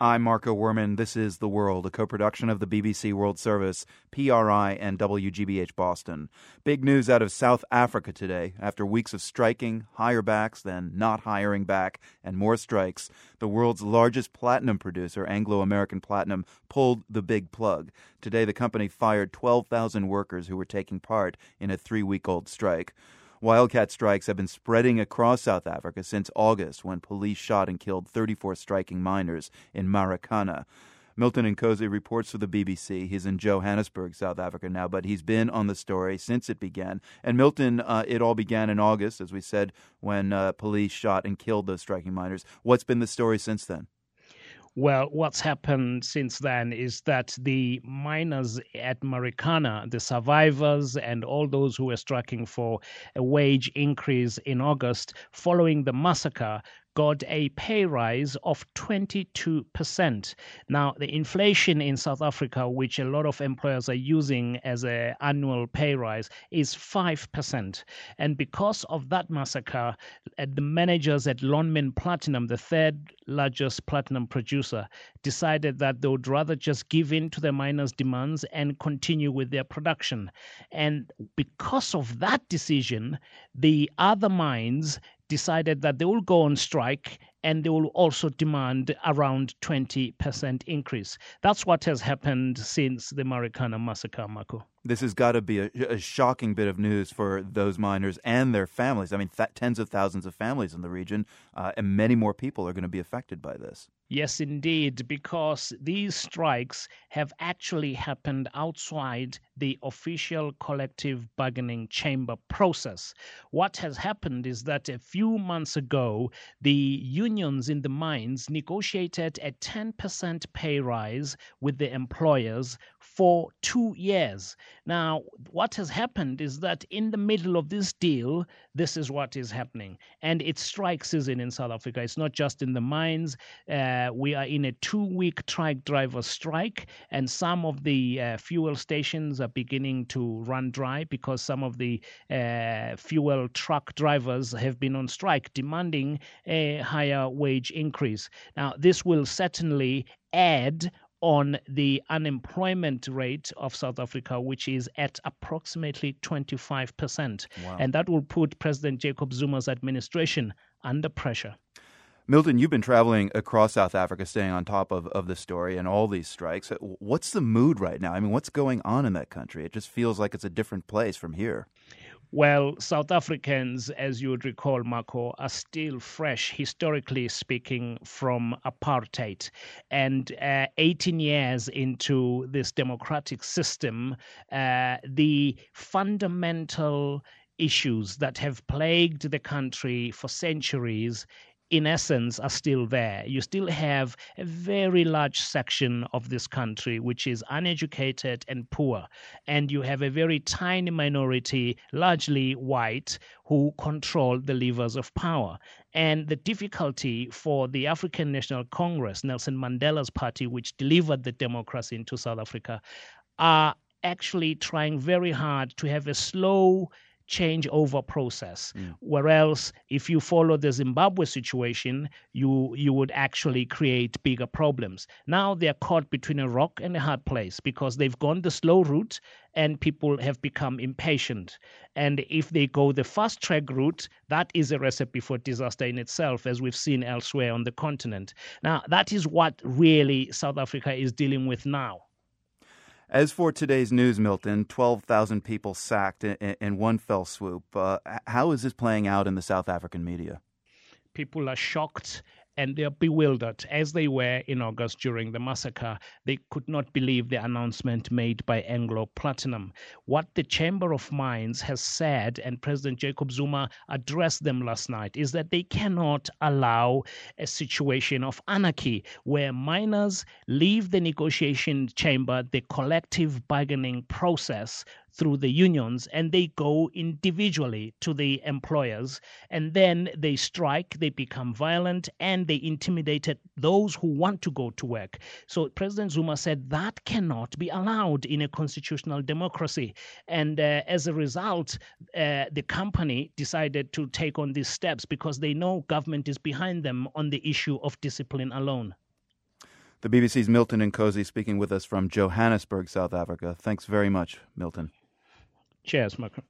I'm Marco Werman. This is The World, a co production of the BBC World Service, PRI, and WGBH Boston. Big news out of South Africa today. After weeks of striking, hire backs, then not hiring back, and more strikes, the world's largest platinum producer, Anglo American Platinum, pulled the big plug. Today, the company fired 12,000 workers who were taking part in a three week old strike. Wildcat strikes have been spreading across South Africa since August when police shot and killed 34 striking miners in Marikana. Milton Nkosi reports for the BBC. He's in Johannesburg, South Africa now, but he's been on the story since it began. And Milton, uh, it all began in August, as we said, when uh, police shot and killed those striking miners. What's been the story since then? Well, what's happened since then is that the miners at Marikana, the survivors, and all those who were striking for a wage increase in August following the massacre got a pay rise of 22%. Now, the inflation in South Africa, which a lot of employers are using as an annual pay rise, is 5%. And because of that massacre, uh, the managers at Lonmin Platinum, the third largest platinum producer, decided that they would rather just give in to the miners' demands and continue with their production. And because of that decision, the other mines decided that they will go on strike and they will also demand around 20% increase. That's what has happened since the Marikana massacre, Marco. This has got to be a, a, shocking bit of news for those miners and their families. I mean, th- tens of thousands of families in the region, uh, and many more people are going to be affected by this. Yes, indeed, because these strikes have actually happened outside the official collective bargaining chamber process. What has happened is that a few months ago, the unions in the mines negotiated a 10% pay rise with the employers for two years. Now, what has happened is that in the middle of this deal, this is what is happening. And it's strike season in South Africa. It's not just in the mines. Uh, we are in a two week truck driver strike, and some of the uh, fuel stations are beginning to run dry because some of the uh, fuel truck drivers have been on strike, demanding a higher wage increase. Now, this will certainly add on the unemployment rate of South Africa, which is at approximately 25%. Wow. And that will put President Jacob Zuma's administration under pressure. Milton, you've been traveling across South Africa, staying on top of, of the story and all these strikes. What's the mood right now? I mean, what's going on in that country? It just feels like it's a different place from here. Well, South Africans, as you would recall, Marco, are still fresh, historically speaking, from apartheid. And uh, 18 years into this democratic system, uh, the fundamental issues that have plagued the country for centuries in essence are still there. You still have a very large section of this country which is uneducated and poor, and you have a very tiny minority, largely white, who control the levers of power. And the difficulty for the African National Congress, Nelson Mandela's party, which delivered the democracy into South Africa, are actually trying very hard to have a slow changeover process. Mm. Whereas if you follow the Zimbabwe situation, you you would actually create bigger problems. Now they are caught between a rock and a hard place because they've gone the slow route and people have become impatient. And if they go the fast track route, that is a recipe for disaster in itself, as we've seen elsewhere on the continent. Now, that is what really South Africa is dealing with now. As for today's news, Milton, 12,000 people sacked in, in, one fell swoop. Uh, how is this playing out in the South African media? People are shocked and they're bewildered as they were in August during the massacre. They could not believe the announcement made by Anglo Platinum. What the Chamber of Mines has said, and President Jacob Zuma addressed them last night, is that they cannot allow a situation of anarchy where miners leave the negotiation chamber, the collective bargaining process, through the unions and they go individually to the employers and then they strike, they become violent, and they intimidated those who want to go to work. So President Zuma said that cannot be allowed in a constitutional democracy. And uh, as a result, uh, the company decided to take on these steps because they know government is behind them on the issue of discipline alone. The BBC's Milton Nkosi speaking with us from Johannesburg, South Africa. Thanks very much, Milton. Cheers, Marco.